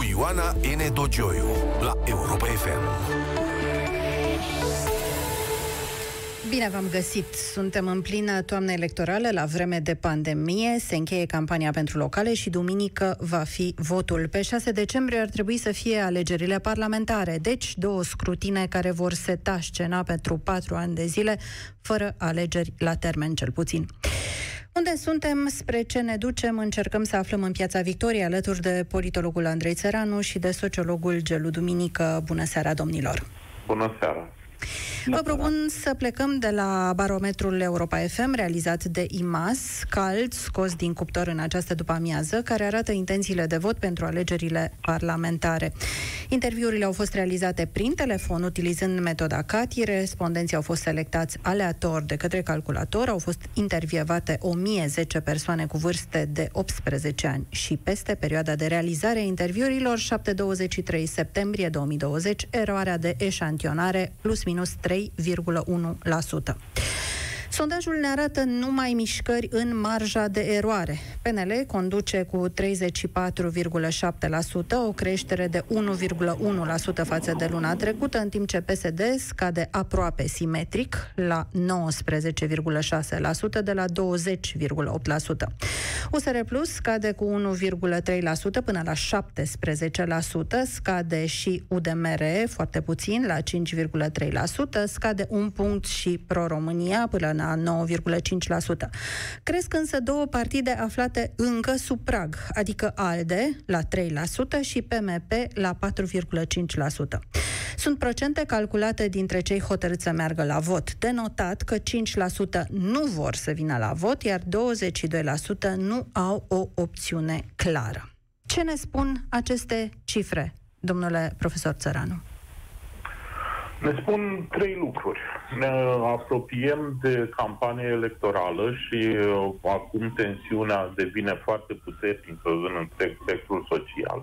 Victoriei cu Ioana N. Dogioiu la Europa FM. Bine v-am găsit! Suntem în plină toamnă electorală, la vreme de pandemie, se încheie campania pentru locale și duminică va fi votul. Pe 6 decembrie ar trebui să fie alegerile parlamentare, deci două scrutine care vor seta scena pentru patru ani de zile, fără alegeri la termen cel puțin. Unde suntem, spre ce ne ducem, încercăm să aflăm în Piața Victoriei alături de politologul Andrei Țăranu și de sociologul Gelu Duminică. Bună seara, domnilor! Bună seara! Vă propun să plecăm de la barometrul Europa FM realizat de IMAS, cald, scos din cuptor în această după-amiază, care arată intențiile de vot pentru alegerile parlamentare. Interviurile au fost realizate prin telefon, utilizând metoda CATI. Respondenții au fost selectați aleator de către calculator. Au fost intervievate 1010 persoane cu vârste de 18 ani și peste perioada de realizare a interviurilor 7-23 septembrie 2020, eroarea de eșantionare plus minus 3,1%. Sondajul ne arată numai mișcări în marja de eroare. PNL conduce cu 34,7%, o creștere de 1,1% față de luna trecută, în timp ce PSD scade aproape simetric la 19,6% de la 20,8%. USR Plus scade cu 1,3% până la 17%, scade și UDMR foarte puțin la 5,3%, scade un punct și Pro-România până la 9,5%. Cresc însă două partide aflate încă sub prag, adică ALDE la 3% și PMP la 4,5%. Sunt procente calculate dintre cei hotărâți să meargă la vot. De notat că 5% nu vor să vină la vot, iar 22% nu au o opțiune clară. Ce ne spun aceste cifre, domnule profesor Țăranu? Ne spun trei lucruri. Ne apropiem de campanie electorală și uh, acum tensiunea devine foarte puternică în întreg spectrul social.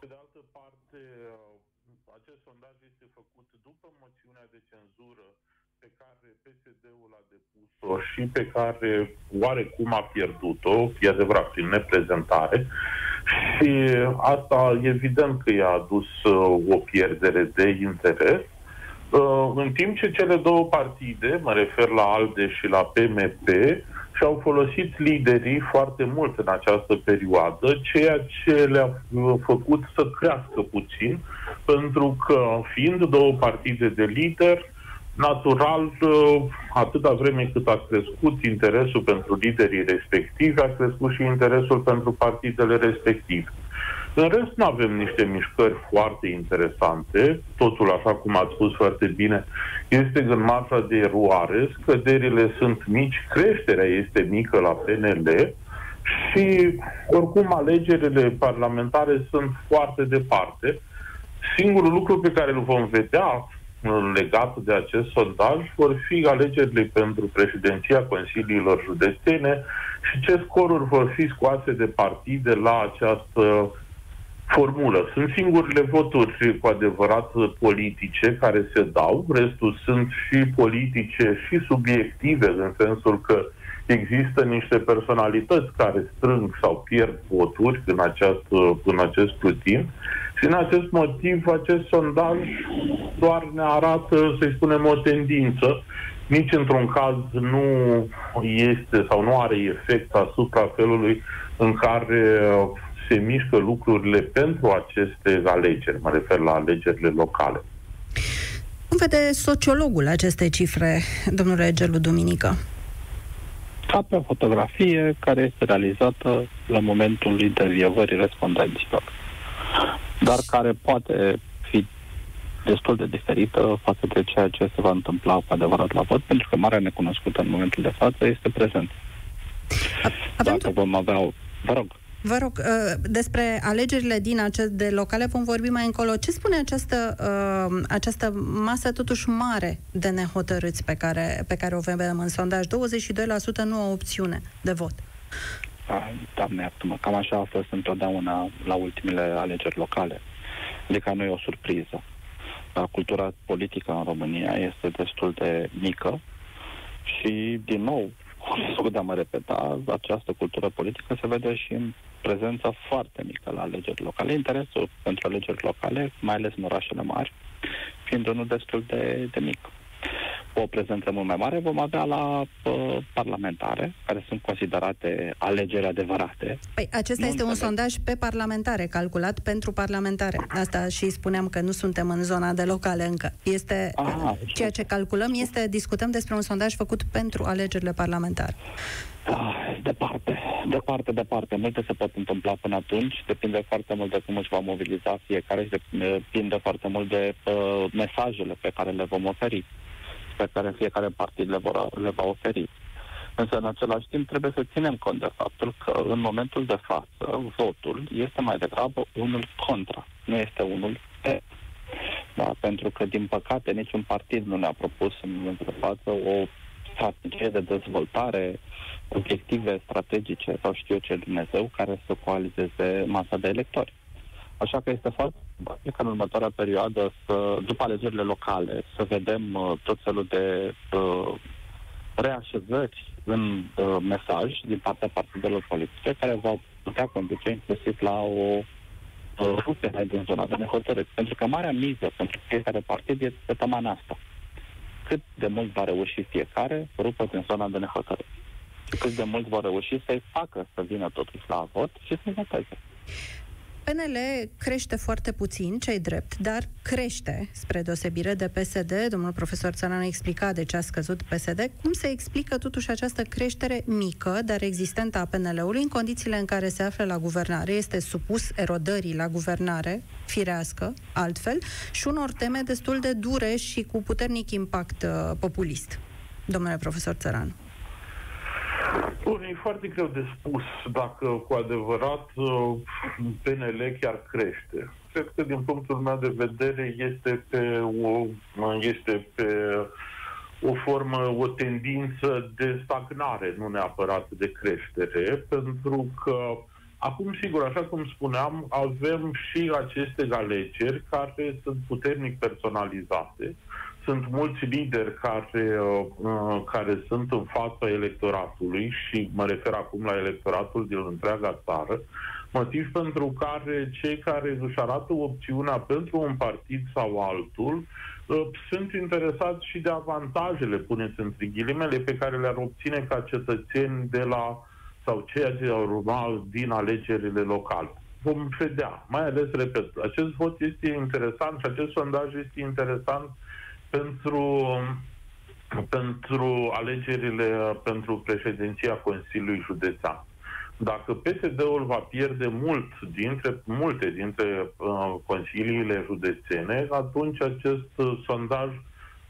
Pe de altă parte, uh, acest sondaj este făcut după moțiunea de cenzură pe care PSD-ul a depus-o și pe care oarecum a pierdut-o, e adevărat, prin neprezentare. Și asta evident că i-a adus uh, o pierdere de interes Uh, în timp ce cele două partide, mă refer la ALDE și la PMP, și-au folosit liderii foarte mult în această perioadă, ceea ce le-a uh, făcut să crească puțin, pentru că fiind două partide de lider, natural, uh, atâta vreme cât a crescut interesul pentru liderii respectivi, a crescut și interesul pentru partidele respective. În rest, nu avem niște mișcări foarte interesante. Totul, așa cum ați spus foarte bine, este în marșa de eroare, scăderile sunt mici, creșterea este mică la PNL și, oricum, alegerile parlamentare sunt foarte departe. Singurul lucru pe care îl vom vedea legat de acest sondaj vor fi alegerile pentru președinția Consiliilor Județene și ce scoruri vor fi scoase de partide la această formulă. Sunt singurele voturi cu adevărat politice care se dau, restul sunt și politice și subiective, în sensul că există niște personalități care strâng sau pierd voturi în, această, în acest scrutin și în acest motiv acest sondaj doar ne arată, să spunem, o tendință. Nici într-un caz nu este sau nu are efect asupra felului în care se mișcă lucrurile pentru aceste alegeri, mă refer la alegerile locale. Cum vede sociologul aceste cifre, domnule Gelu Duminică? Ca pe o fotografie care este realizată la momentul intervievării respondenților, dar care poate fi destul de diferită față de ceea ce se va întâmpla cu adevărat la vot, pentru că marea necunoscută în momentul de față este prezent. Avem Dacă vom avea... Vă rog. Vă rog, uh, despre alegerile din acest de locale vom vorbi mai încolo. Ce spune această, uh, această masă totuși mare de nehotărâți pe care, pe care o vedem în sondaj? 22% nu au opțiune de vot. Doamne, iartă-mă, cam așa a fost întotdeauna la ultimele alegeri locale. Adică nu e o surpriză. Cultura politică în România este destul de mică și, din nou, cu riscul de a mă repeta, această cultură politică se vede și în prezență foarte mică la alegeri locale. Interesul pentru alegeri locale, mai ales în orașele mari, fiind unul destul de, de mic o prezență mult mai mare, vom avea la uh, parlamentare, care sunt considerate alegeri adevărate. Păi acesta nu este înțeleg. un sondaj pe parlamentare, calculat pentru parlamentare. Asta și spuneam că nu suntem în zona de locale încă. Este Aha, ceea ce calculăm este, discutăm despre un sondaj făcut pentru alegerile parlamentare. Ah, departe, departe, departe. Multe se pot întâmpla până atunci. Depinde foarte mult de cum își va mobiliza fiecare și depinde foarte mult de uh, mesajele pe care le vom oferi pe care fiecare partid le, vor, le va oferi. Însă, în același timp, trebuie să ținem cont de faptul că, în momentul de față, votul este mai degrabă unul contra, nu este unul pe. Da, pentru că, din păcate, niciun partid nu ne-a propus în momentul de față o strategie de dezvoltare, obiective strategice sau știu eu ce Dumnezeu care să coalizeze masa de electori. Așa că este foarte e ca în următoarea perioadă, să, după alegerile locale, să vedem uh, tot felul de uh, reașezări în uh, mesaj din partea partidelor politice care va putea conduce inclusiv la o uh, rupere din zona de nehotărât. Pentru că marea miză pentru fiecare partid este pe tamana asta. Cât de mult va reuși fiecare rupă din zona de nehotărât. Și cât de mult va reuși să-i facă să vină totuși la vot și să-i voteze. PNL crește foarte puțin, cei drept, dar crește, spre deosebire de PSD. Domnul profesor Țăran a explicat de ce a scăzut PSD. Cum se explică totuși această creștere mică, dar existentă a PNL-ului în condițiile în care se află la guvernare, este supus erodării la guvernare, firească, altfel, și unor teme destul de dure și cu puternic impact uh, populist? Domnule profesor Țăran. Bun, e foarte greu de spus dacă cu adevărat uh, PNL chiar crește. Cred că din punctul meu de vedere este pe o, este pe o formă, o tendință de stagnare, nu neapărat de creștere, pentru că acum, sigur, așa cum spuneam, avem și aceste alegeri care sunt puternic personalizate, sunt mulți lideri care, uh, uh, care sunt în fața electoratului și mă refer acum la electoratul din întreaga țară, motiv pentru care cei care își arată opțiunea pentru un partid sau altul uh, sunt interesați și de avantajele, puneți între ghilimele, pe care le-ar obține ca cetățeni de la sau ceea ce ar urma din alegerile locale. Vom vedea. Mai ales, repet, acest vot este interesant și acest sondaj este interesant pentru, pentru alegerile pentru președinția Consiliului Județean. Dacă PSD-ul va pierde mult dintre, multe dintre uh, consiliile județene, atunci acest uh, sondaj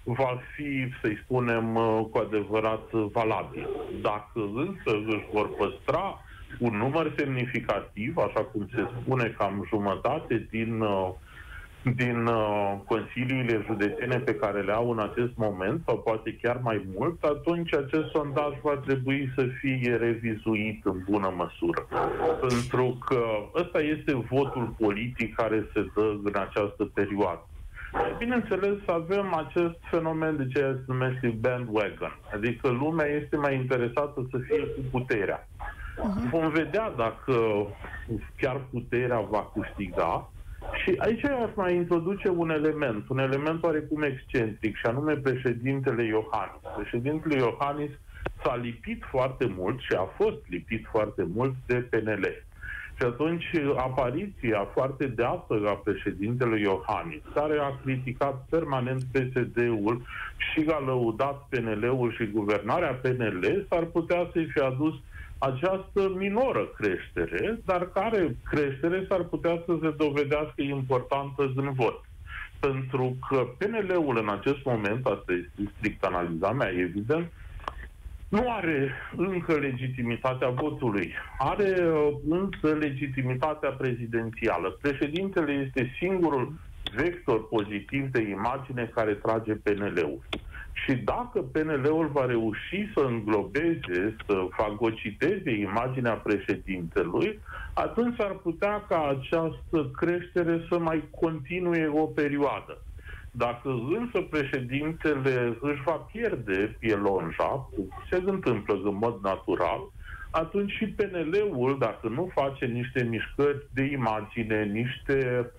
va fi, să-i spunem, uh, cu adevărat valabil. Dacă însă își vor păstra un număr semnificativ, așa cum se spune, cam jumătate din uh, din uh, consiliile județene pe care le au în acest moment, sau poate chiar mai mult, atunci acest sondaj va trebui să fie revizuit în bună măsură. Pentru că ăsta este votul politic care se dă în această perioadă. Bineînțeles, avem acest fenomen de ceea ce se numește bandwagon, adică lumea este mai interesată să fie cu puterea. Uh-huh. Vom vedea dacă chiar puterea va câștiga, și aici aș mai introduce un element, un element oarecum excentric, și anume președintele Iohannis. Președintele Iohannis s-a lipit foarte mult și a fost lipit foarte mult de PNL. Și atunci apariția foarte deasă a președintelui Iohannis, care a criticat permanent PSD-ul și a lăudat PNL-ul și guvernarea PNL, s-ar putea să-i fi adus această minoră creștere, dar care creștere s-ar putea să se dovedească importantă în vot. Pentru că PNL-ul în acest moment, asta este strict analiza mea, evident, nu are încă legitimitatea votului. Are uh, însă legitimitatea prezidențială. Președintele este singurul vector pozitiv de imagine care trage PNL-ul. Și dacă PNL-ul va reuși să înglobeze, să fagociteze imaginea președintelui, atunci ar putea ca această creștere să mai continue o perioadă. Dacă însă președintele își va pierde pielonja, se întâmplă în mod natural, atunci și PNL-ul, dacă nu face niște mișcări de imagine, niște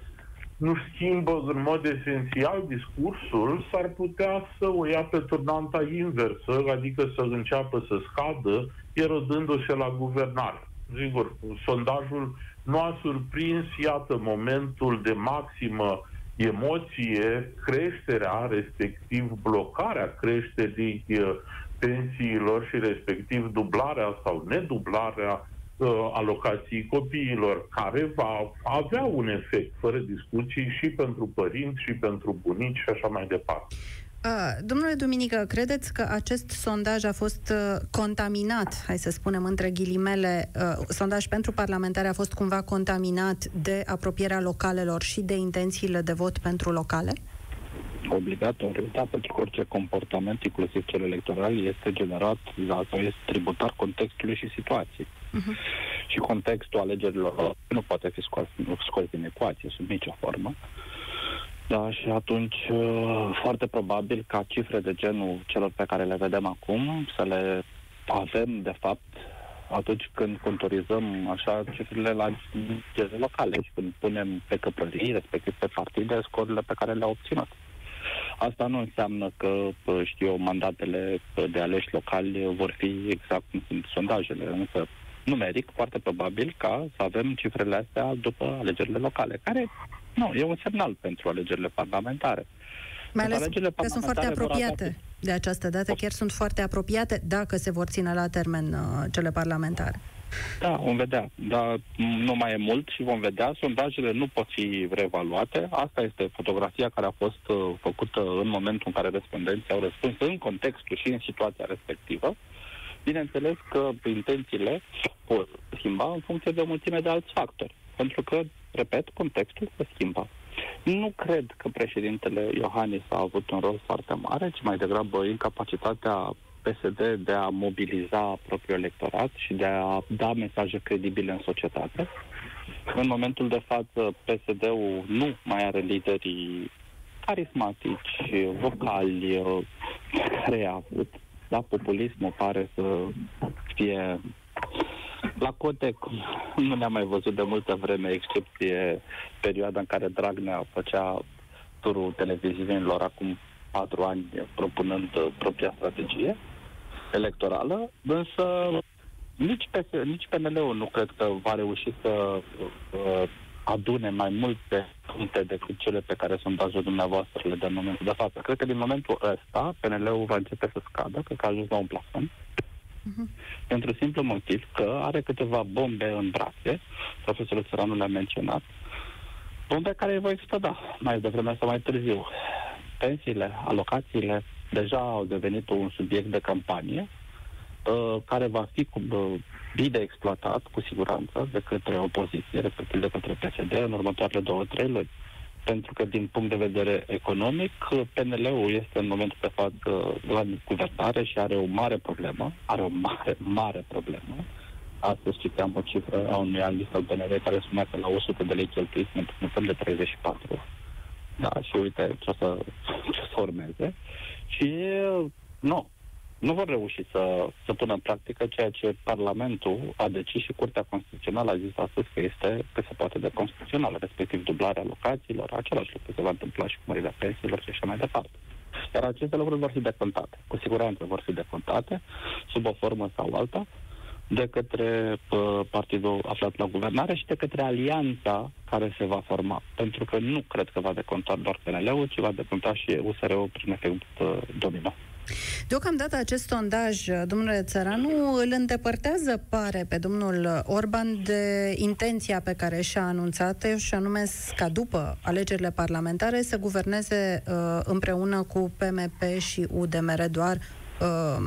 nu schimbă în mod esențial discursul, s-ar putea să o ia pe turnanta inversă, adică să înceapă să scadă, erodându-se la guvernare. Sigur, sondajul nu a surprins, iată, momentul de maximă emoție, creșterea, respectiv blocarea creșterii uh, pensiilor și respectiv dublarea sau nedublarea uh, alocației copiilor, care va avea un efect, fără discuții, și pentru părinți, și pentru bunici și așa mai departe. Domnule Duminică, credeți că acest sondaj a fost uh, contaminat, hai să spunem între ghilimele, uh, sondaj pentru parlamentare a fost cumva contaminat de apropierea localelor și de intențiile de vot pentru locale? Obligatoriu, da, pentru că orice comportament, inclusiv cel electoral, este generat sau este tributar contextului și situației. Uh-huh. Și contextul alegerilor nu poate fi scos, scos din ecuație sub nicio formă. Da, și atunci uh, foarte probabil ca cifre de genul celor pe care le vedem acum să le avem, de fapt, atunci când contorizăm așa cifrele la cele locale și când punem pe căprării, respectiv pe partide, scorurile pe care le-au obținut. Asta nu înseamnă că, uh, știu eu, mandatele de aleși locali vor fi exact cum sunt sondajele, însă numeric, foarte probabil ca să avem cifrele astea după alegerile locale, care nu, e un semnal pentru alegerile parlamentare. Mai ales alegerile că sunt foarte apropiate de această dată, chiar sunt foarte apropiate dacă se vor ține la termen uh, cele parlamentare. Da, vom vedea. Dar nu mai e mult și vom vedea. Sondajele nu pot fi reevaluate. Asta este fotografia care a fost uh, făcută în momentul în care respondenții au răspuns în contextul și în situația respectivă. Bineînțeles că intențiile pot schimba în funcție de o mulțime de alți factori. Pentru că, repet, contextul se schimbă. Nu cred că președintele Iohannis a avut un rol foarte mare, ci mai degrabă incapacitatea PSD de a mobiliza propriul electorat și de a da mesaje credibile în societate. În momentul de față, PSD-ul nu mai are liderii carismatici, vocali, care a avut. Da, populismul pare să fie la Cotec. Nu ne-am mai văzut de multă vreme, excepție perioada în care Dragnea făcea turul televiziunilor acum patru ani propunând uh, propria strategie electorală, însă nici, PS, nici PNL-ul nu cred că va reuși să uh, adune mai multe puncte decât cele pe care sondajul dumneavoastră le dă în momentul de față. Cred că din momentul ăsta PNL-ul va începe să scadă, cred că a ajuns la un plafon. Uh-huh. Pentru simplu motiv că are câteva bombe în brațe, profesorul Țăranu le-a menționat, bombe care vor exploda mai devreme sau mai târziu. Pensiile, alocațiile, deja au devenit un subiect de campanie uh, care va fi uh, bine exploatat, cu siguranță, de către opoziție, respectiv de către PSD, în următoarele două, trei luni pentru că din punct de vedere economic, PNL-ul este în momentul de față la guvernare și are o mare problemă, are o mare, mare problemă. Astăzi citeam o cifră a unui analist al PNL care spunea că la 100 de lei cheltuiți ne putem de 34. Da, și uite ce o să, ce o să urmeze. Și nu, nu vor reuși să, să pună în practică ceea ce Parlamentul a decis și Curtea Constituțională a zis astăzi că este că se poate de constituțional, respectiv dublarea locațiilor, același lucru se va întâmpla și cu mărirea pensiilor și așa mai departe. Iar aceste lucruri vor fi decontate. Cu siguranță vor fi decontate, sub o formă sau alta, de către uh, partidul aflat la guvernare și de către alianța care se va forma. Pentru că nu cred că va deconta doar PNL-ul, ci va deconta și USR-ul prin efect uh, domino. Deocamdată acest sondaj, domnule Țăranu, îl îndepărtează, pare, pe domnul Orban de intenția pe care și-a anunțat și anume ca după alegerile parlamentare să guverneze uh, împreună cu PMP și UDMR doar uh,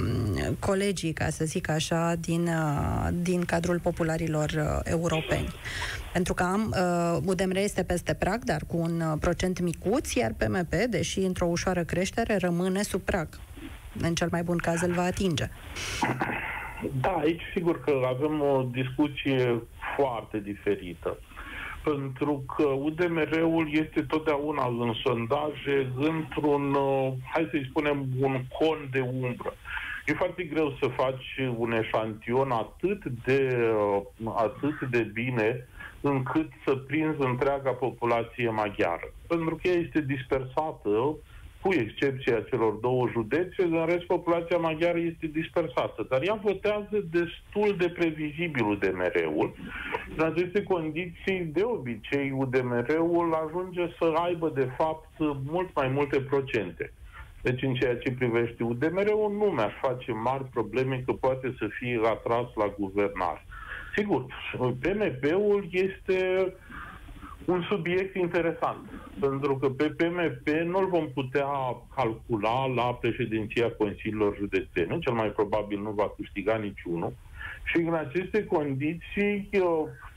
colegii, ca să zic așa, din, uh, din cadrul popularilor uh, europeni. Pentru că am, uh, UDMR este peste prag, dar cu un uh, procent micuț, iar PMP, deși într-o ușoară creștere, rămâne sub prag în cel mai bun caz îl va atinge. Da, aici sigur că avem o discuție foarte diferită. Pentru că UDMR-ul este totdeauna în sondaje într-un, uh, hai să-i spunem, un con de umbră. E foarte greu să faci un eșantion atât de, atât de bine încât să prinzi întreaga populație maghiară. Pentru că ea este dispersată, cu excepția celor două județe, în rest populația maghiară este dispersată. Dar ea votează destul de previzibil UDMR-ul. În aceste condiții, de obicei, UDMR-ul ajunge să aibă, de fapt, mult mai multe procente. Deci, în ceea ce privește UDMR-ul, nu mi-aș face mari probleme că poate să fie atras la guvernare. Sigur, PMP-ul este un subiect interesant, pentru că pe PMP nu-l vom putea calcula la președinția Consiliilor Județene, cel mai probabil nu va câștiga niciunul, și în aceste condiții,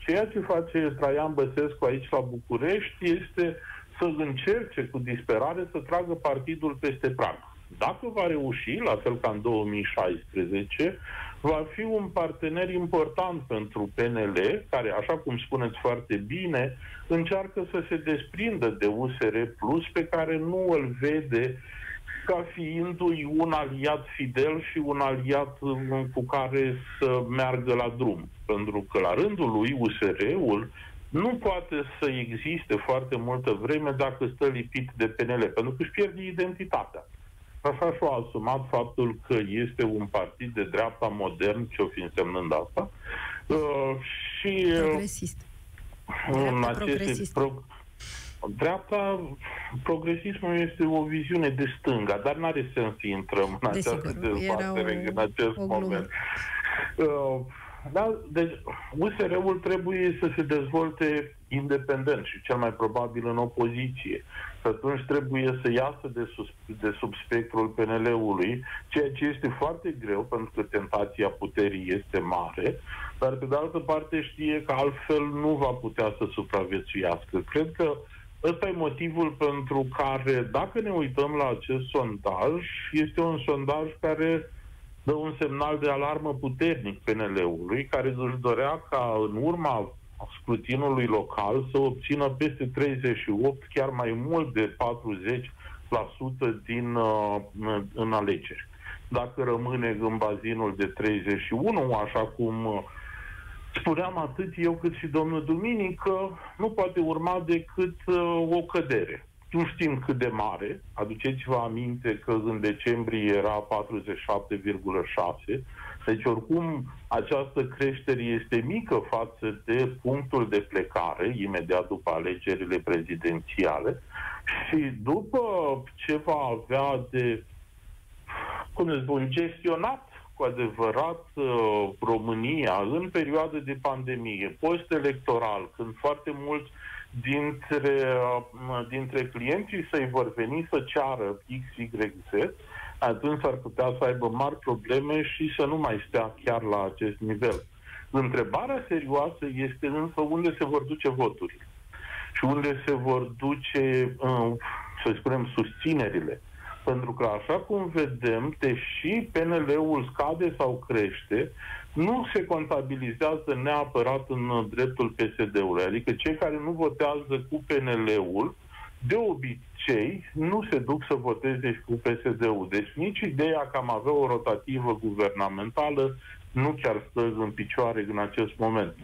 ceea ce face Traian Băsescu aici la București este să încerce cu disperare să tragă partidul peste prag. Dacă va reuși, la fel ca în 2016, va fi un partener important pentru PNL, care, așa cum spuneți foarte bine, încearcă să se desprindă de USR Plus, pe care nu îl vede ca fiindu-i un aliat fidel și un aliat cu care să meargă la drum. Pentru că la rândul lui USR-ul nu poate să existe foarte multă vreme dacă stă lipit de PNL, pentru că își pierde identitatea. Așa și-a asumat faptul că este un partid de dreapta modern, ce o fi însemnând asta. Uh, și uh, progresist. Dreapta progresist. Pro- dreapta, progresismul este o viziune de stânga, dar nu are sens să intrăm în această dezbatere în acest moment. Uh, da, deci USR-ul trebuie să se dezvolte independent și cel mai probabil în opoziție. Și atunci trebuie să iasă de, sus, de sub spectrul PNL-ului, ceea ce este foarte greu pentru că tentația puterii este mare, dar pe de altă parte știe că altfel nu va putea să supraviețuiască. Cred că Ăsta e motivul pentru care, dacă ne uităm la acest sondaj, este un sondaj care dă un semnal de alarmă puternic PNL-ului, care își dorea ca în urma scrutinului local să obțină peste 38, chiar mai mult de 40% din, uh, în alegeri. Dacă rămâne în bazinul de 31, așa cum uh, spuneam atât eu cât și domnul Duminică, nu poate urma decât uh, o cădere nu știm cât de mare. Aduceți-vă aminte că în decembrie era 47,6. Deci, oricum, această creștere este mică față de punctul de plecare, imediat după alegerile prezidențiale. Și după ce va avea de, cum să spun, gestionat cu adevărat uh, România în perioadă de pandemie, post-electoral, când foarte mulți dintre, uh, dintre clienții să-i vor veni să ceară X, Y, Z, atunci ar putea să aibă mari probleme și să nu mai stea chiar la acest nivel. Întrebarea serioasă este însă unde se vor duce voturile și unde se vor duce, uh, să spunem, susținerile. Pentru că, așa cum vedem, deși PNL-ul scade sau crește, nu se contabilizează neapărat în dreptul PSD-ului. Adică cei care nu votează cu PNL-ul, de obicei, nu se duc să voteze și cu PSD-ul. Deci nici ideea că am avea o rotativă guvernamentală nu chiar stă în picioare în acest moment.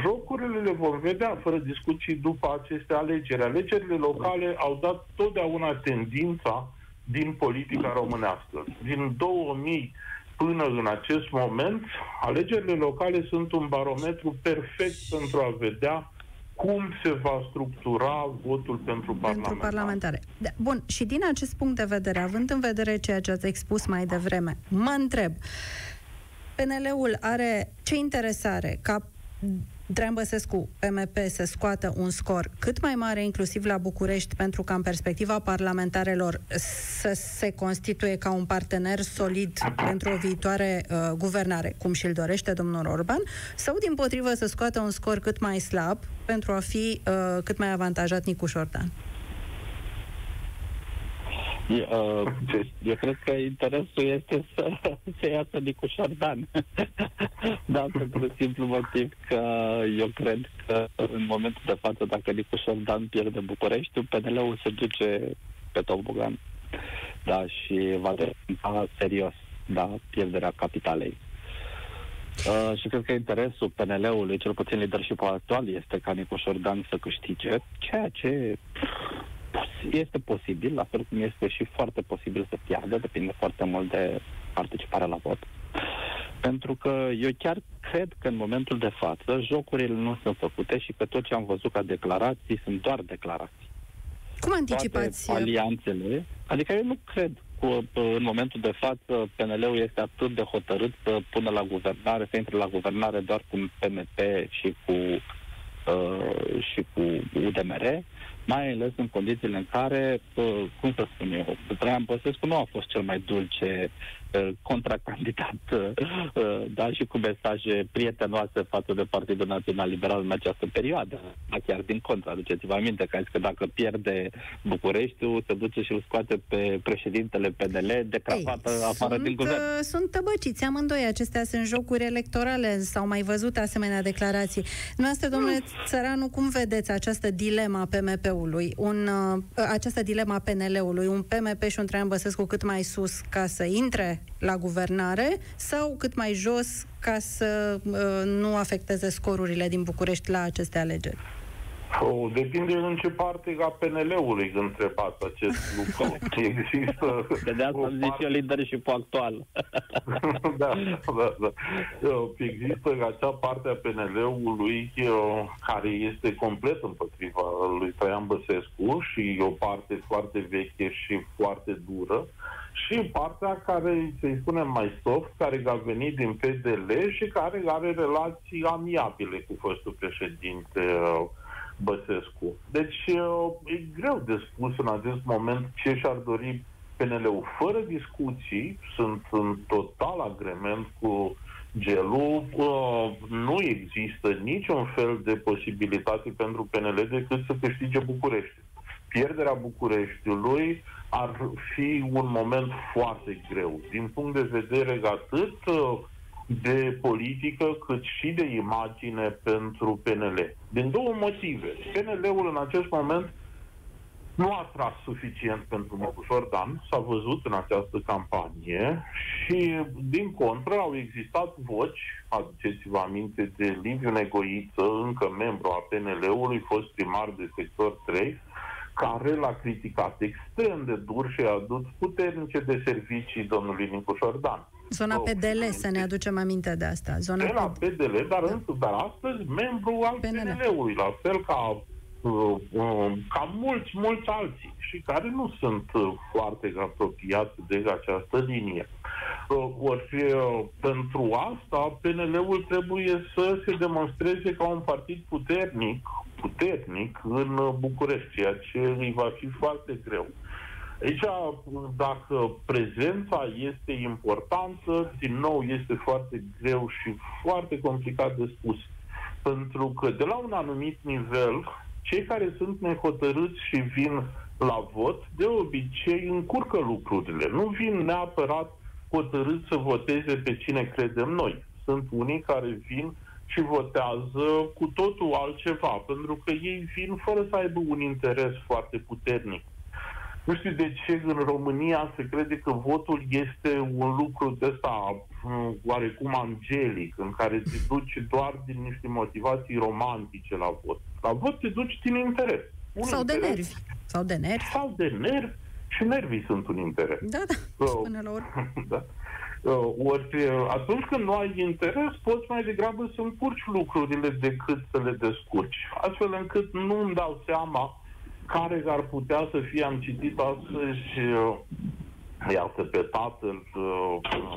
Jocurile le vom vedea fără discuții după aceste alegeri. Alegerile locale au dat totdeauna tendința din politica românească. Din 2000 până în acest moment, alegerile locale sunt un barometru perfect pentru a vedea cum se va structura votul pentru parlamentare. Pentru parlamentare. Da, bun, și din acest punct de vedere, având în vedere ceea ce ați expus mai devreme, mă întreb, PNL-ul are ce interesare ca Drean Băsescu, PMP, să scoată un scor cât mai mare, inclusiv la București, pentru ca în perspectiva parlamentarelor să se constituie ca un partener solid pentru o viitoare uh, guvernare, cum și-l dorește domnul Orban, sau din potrivă să scoată un scor cât mai slab pentru a fi uh, cât mai avantajat Nicu Șordan? Eu, uh, eu cred că interesul este să se iasă Nicu Șordan. da, pentru simplu motiv că eu cred că în momentul de față, dacă Nicu Șordan pierde București, PNL-ul se duce pe tobogan. Da, și va deveni serios. da, pierderea capitalei. Uh, și cred că interesul PNL-ului, cel puțin leadership actual, este ca Nicu Șordan să câștige, ceea ce este posibil, la fel cum este și foarte posibil să piardă, depinde foarte mult de participarea la vot. Pentru că eu chiar cred că în momentul de față jocurile nu sunt făcute și că tot ce am văzut ca declarații sunt doar declarații. Cum anticipați? Toate alianțele, adică eu nu cred cu, în momentul de față PNL-ul este atât de hotărât să pună la guvernare, să intre la guvernare doar cu PMP și cu uh, și cu UDMR, mai ales în condițiile în care, uh, cum să spun eu, Traian Băsescu nu a fost cel mai dulce uh, contracandidat, uh, da, și cu mesaje prietenoase față de Partidul Național Liberal în această perioadă. Chiar din contra, aduceți-vă aminte că, că dacă pierde Bucureștiul, se duce și îl scoate pe președintele PNL de cravată Ei, afară sunt, din guvern. Sunt tăbăciți amândoi, acestea sunt jocuri electorale, s-au mai văzut asemenea declarații. Noastră, domnule Țăranu, cum vedeți această dilemă a PMP-ului? PNL-ului, un, uh, această dilema PNL-ului, un PMP și un Traian Băsescu cât mai sus ca să intre la guvernare sau cât mai jos ca să uh, nu afecteze scorurile din București la aceste alegeri? Oh, depinde în ce parte a PNL-ului întrebați acest lucru. Există... De, de asta am zis eu leadership actual. da, da, da. Există acea parte a PNL-ului care este complet împotriva lui Traian Băsescu și o parte foarte veche și foarte dură și partea care, să-i spunem mai soft, care a venit din PDL și care are relații amiabile cu fostul președinte Băsescu. Deci e greu de spus în acest moment ce și-ar dori PNL-ul. Fără discuții, sunt în total agrement cu gelul. Nu există niciun fel de posibilitate pentru PNL decât să câștige București. Pierderea Bucureștiului ar fi un moment foarte greu, din punct de vedere atât de politică cât și de imagine pentru PNL. Din două motive. PNL-ul în acest moment nu a tras suficient pentru Măcușor Dan, s-a văzut în această campanie și, din contră, au existat voci, aduceți-vă aminte de Liviu Negoiță, încă membru a PNL-ului, fost primar de sector 3, care l-a criticat extrem de dur și a adus puternice de servicii domnului Nicu Șordan. Zona oh, PDL, să ne aducem aminte de asta. Zona de la PDL, dar, da. însă, dar astăzi membru al PNL. PNL-ului, la fel ca, uh, uh, ca mulți, mulți alții și care nu sunt uh, foarte apropiați de această linie. Uh, ori uh, pentru asta PNL-ul trebuie să se demonstreze ca un partid puternic, puternic în București, ceea ce îi va fi foarte greu. Aici, dacă prezența este importantă, din nou este foarte greu și foarte complicat de spus. Pentru că de la un anumit nivel, cei care sunt nehotărâți și vin la vot, de obicei încurcă lucrurile. Nu vin neapărat hotărâți să voteze pe cine credem noi. Sunt unii care vin și votează cu totul altceva, pentru că ei vin fără să aibă un interes foarte puternic nu știu de ce în România se crede că votul este un lucru de ăsta mm, oarecum angelic, în care te duci doar din niște motivații romantice la vot. La vot te duci din interes. Un sau interes, de nervi. Sau de nervi. Sau de nervi. Și nervii sunt un interes. Da, da, uh, până la urmă. da. Uh, ori uh, atunci când nu ai interes, poți mai degrabă să încurci lucrurile decât să le descurci. Astfel încât nu îmi dau seama care ar putea să fie, am citit astăzi, uh, iată, pe tatăl, uh,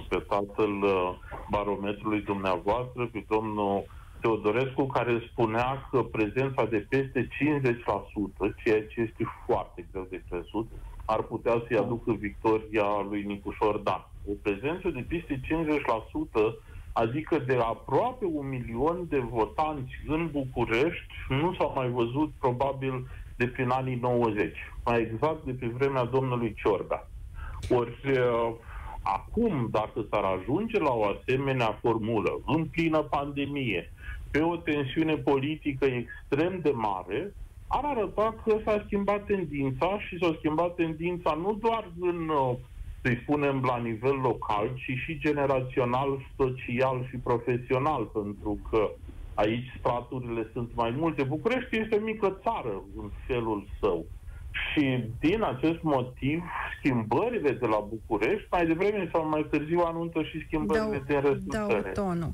pe tatăl uh, barometrului dumneavoastră, pe domnul Teodorescu, care spunea că prezența de peste 50%, ceea ce este foarte greu de crezut, ar putea să-i aducă victoria lui Nicușor Dan. O prezență de peste 50%, adică de aproape un milion de votanți în București, nu s-a mai văzut probabil de prin anii 90, mai exact de pe vremea domnului Ciorda. Ori acum, dacă s-ar ajunge la o asemenea formulă, în plină pandemie, pe o tensiune politică extrem de mare, ar arăta că s-a schimbat tendința și s-a schimbat tendința nu doar în să-i spunem, la nivel local, ci și generațional, social și profesional, pentru că aici straturile sunt mai multe. București este o mică țară în felul său. Și din acest motiv, schimbările de la București, mai devreme sau mai târziu, anunță și schimbările dau, din restul dau țării. tonul.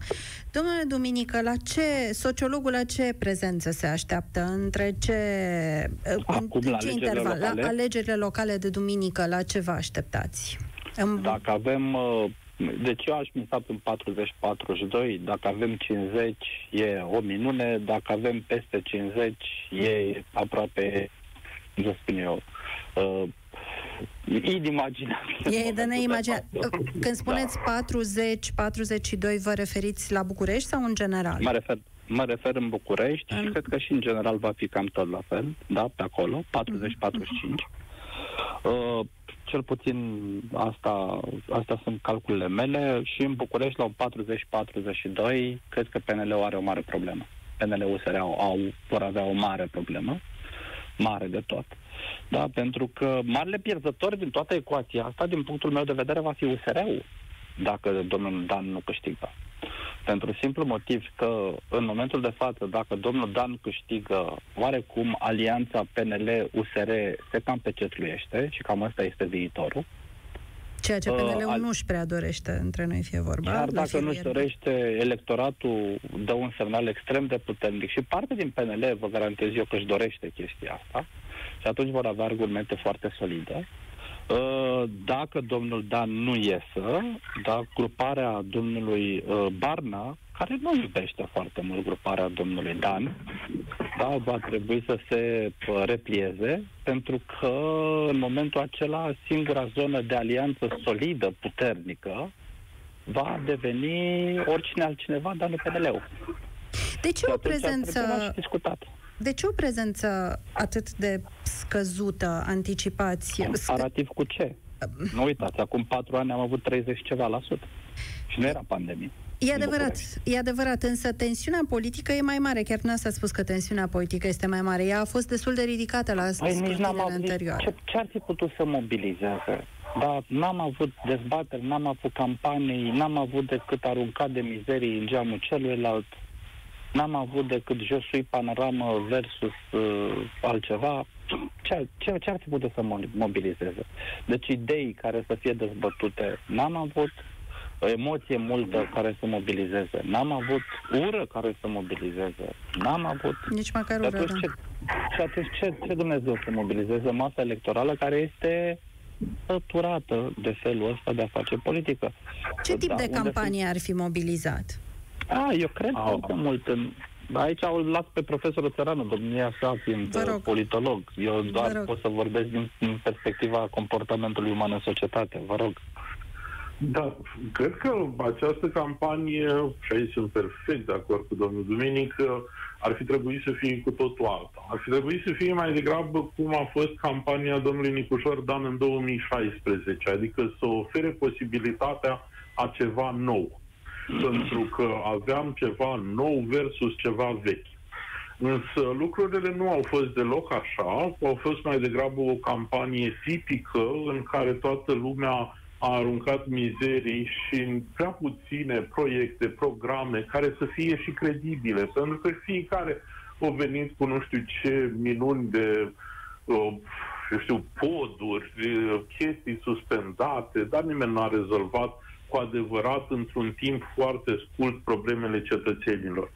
Domnule Duminică, la ce, sociologul la ce prezență se așteaptă? Între ce, Acum, în la ce alegerile interval? locale? La alegerile locale de duminică, la ce vă așteptați? În... Dacă avem... uh, Deci eu aș misa în 40-42, dacă avem 50 e o minune, dacă avem peste 50 e aproape, cum să spun eu, uh, inimaginabil. E de neimaginat. Când spuneți Da. 40-42, vă referiți la București sau în general? Mă refer, mă refer în București În- și cred că și în general va fi cam tot la fel, da, pe acolo, 40-45. Uh, cel puțin asta, astea sunt calculele mele și în București la un 40-42 cred că PNL-ul are o mare problemă. PNL-USR au, au, vor avea o mare problemă, mare de tot. Da, pentru că marele pierzător din toată ecuația asta, din punctul meu de vedere, va fi USR-ul, dacă domnul Dan nu câștigă. Pentru simplu motiv că în momentul de față, dacă domnul Dan câștigă, oarecum alianța PNL-USR se cam pecetluiește și cam asta este viitorul. Ceea ce Uh, PNL-ul al- nu-și prea dorește, între noi fie vorba. Chiar la dacă firul nu-și ierbii. dorește, electoratul dă un semnal extrem de puternic și parte din PNL, vă garantez eu că își dorește chestia asta și atunci vor avea argumente foarte solide. Uh, Dacă domnul Dan nu iesă, da, gruparea domnului uh, Barna, care nu iubește foarte mult gruparea domnului Dan, da, va trebui să se uh, replieze, pentru că în momentul acela singura zonă de alianță solidă, puternică, va deveni oricine altcineva, dar nu PNL-ul. De ce Și o atunci ar trebui prezență și discutat. De ce o prezență atât de scăzută, anticipați? Scă- Comparativ cu ce? Nu uitați, acum patru ani am avut 30 ceva la sută. Și nu era pandemie. E în adevărat, București. e adevărat, însă tensiunea politică e mai mare. Chiar nu a spus că tensiunea politică este mai mare. Ea a fost destul de ridicată la Păi nici n-am scrutinele avut, anterioare. ce, ce ar fi putut să mobilizeze? Da, n-am avut dezbateri, n-am avut campanii, n-am avut decât aruncat de mizerii în geamul celuilalt, n-am avut decât josui panoramă versus uh, altceva. Ce, ce, ce ar fi putut să mo- mobilizeze? Deci idei care să fie dezbătute n-am avut, o emoție multă care să mobilizeze, n-am avut ură care să mobilizeze, n-am avut Nici măcar și ură, atunci, da. ce, și atunci ce, ce Dumnezeu să mobilizeze masa electorală care este săturată de felul ăsta de a face politică? Ce tip Da, de unde campanie ar fi mobilizat? Sunt... A, eu cred Au. foarte mult în... Aici o las pe profesorul Țăranu, domnia sa fiind Vă rog. uh, politolog. Eu doar rog. pot să vorbesc din, din perspectiva comportamentului uman în societate. Vă rog. Da, cred că această campanie, și aici sunt perfect de acord cu domnul Duminic, ar fi trebuit să fie cu totul alta. Ar fi trebuit să fie mai degrabă cum a fost campania domnului Nicușor Dan în 2016, adică să ofere posibilitatea a ceva nou. Pentru că aveam ceva nou versus ceva vechi. Însă lucrurile nu au fost deloc așa, au fost mai degrabă o campanie tipică în care toată lumea a aruncat mizerii și în prea puține proiecte, programe care să fie și credibile, pentru că fiecare a venit cu nu știu ce minuni de uh, eu știu, poduri, uh, chestii suspendate, dar nimeni nu a rezolvat cu adevărat într-un timp foarte scurt problemele cetățenilor.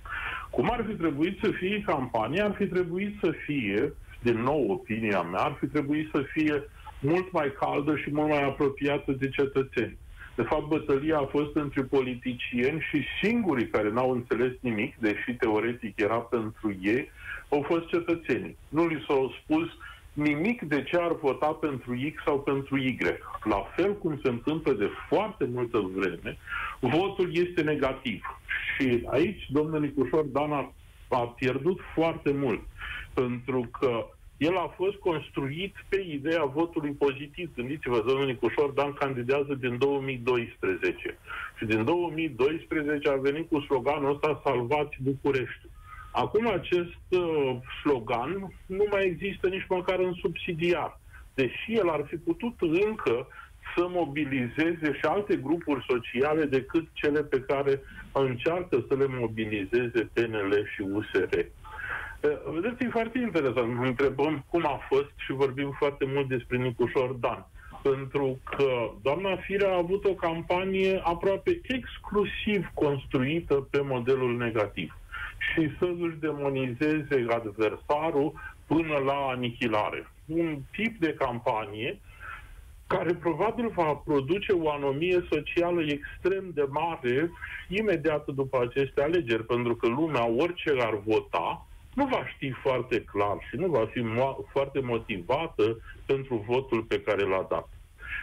Cum ar fi trebuit să fie campania? Ar fi trebuit să fie, din nou opinia mea, ar fi trebuit să fie mult mai caldă și mult mai apropiată de cetățeni. De fapt, bătălia a fost între politicieni și singurii care n-au înțeles nimic, deși teoretic era pentru ei, au fost cetățenii. Nu li s-au spus nimic de ce ar vota pentru X sau pentru Y. La fel cum se întâmplă de foarte multă vreme, votul este negativ. Și aici domnul Nicușor Dan a, a pierdut foarte mult, pentru că el a fost construit pe ideea votului pozitiv. Gândiți-vă, domnul Nicușor Dan candidează din 2012 și din 2012 a venit cu sloganul ăsta Salvați București. Acum acest uh, slogan nu mai există nici măcar în subsidiar, deși el ar fi putut încă să mobilizeze și alte grupuri sociale decât cele pe care încearcă să le mobilizeze PNL și USR. Vedeți, e foarte interesant. Ne întrebăm cum a fost și vorbim foarte mult despre Nicușor Dan. Pentru că doamna Firea a avut o campanie aproape exclusiv construită pe modelul negativ și să își demonizeze adversarul până la anihilare. Un tip de campanie care probabil va produce o anomie socială extrem de mare imediat după aceste alegeri, pentru că lumea, orice ar vota, nu va ști foarte clar și nu va fi mo- foarte motivată pentru votul pe care l-a dat.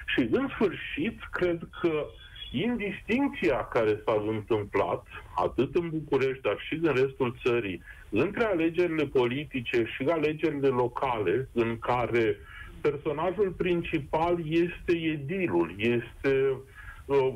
Și în sfârșit, cred că indistincția care s-a întâmplat, atât în București, dar și în restul țării, între alegerile politice și alegerile locale, în care personajul principal este edilul, este uh,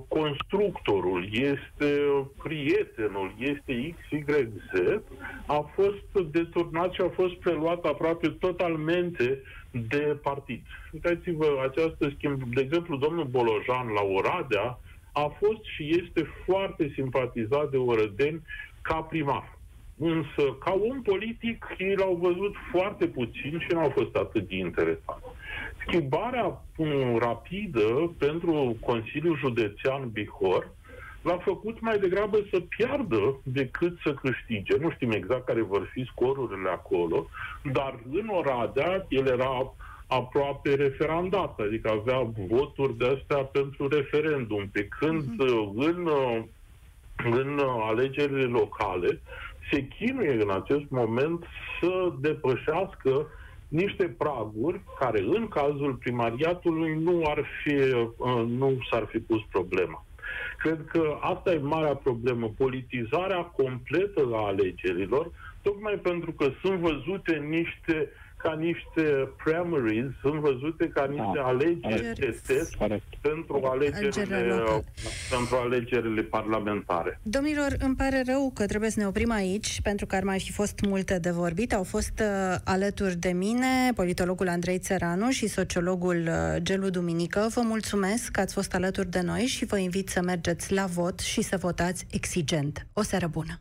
constructorul, este prietenul, este XYZ, a fost deturnat și a fost preluat aproape totalmente de partid. Uitați-vă această schimb. De exemplu, domnul Bolojan la Oradea a fost și este foarte simpatizat de orădeni ca primar. Însă, ca om politic, ei l-au văzut foarte puțin și n-au fost atât de interesat. Schimbarea um, rapidă pentru Consiliul Județean Bihor l-a făcut mai degrabă să piardă decât să câștige. Nu știm exact care vor fi scorurile acolo, dar în Oradea el era aproape referandat, adică avea voturi de astea pentru referendum, pe când uh-huh. în, uh, în alegerile locale se chinuie în acest moment să depășească niște praguri care în cazul primariatului nu ar fi, uh, nu s-ar fi pus problema. Cred că asta e marea problemă, politizarea completă a alegerilor, tocmai pentru că sunt văzute niște ca niște primaries, sunt văzute ca niște da. alegeri de test pentru alegerile, pentru alegerile parlamentare. Domnilor, îmi pare rău că trebuie să ne oprim aici, pentru că ar mai fi fost multe de vorbit. Au fost uh, alături de mine politologul Andrei Țăranu și sociologul uh, Gelu Duminică. Vă mulțumesc că ați fost alături de noi și vă invit să mergeți la vot și să votați exigent. O seară bună!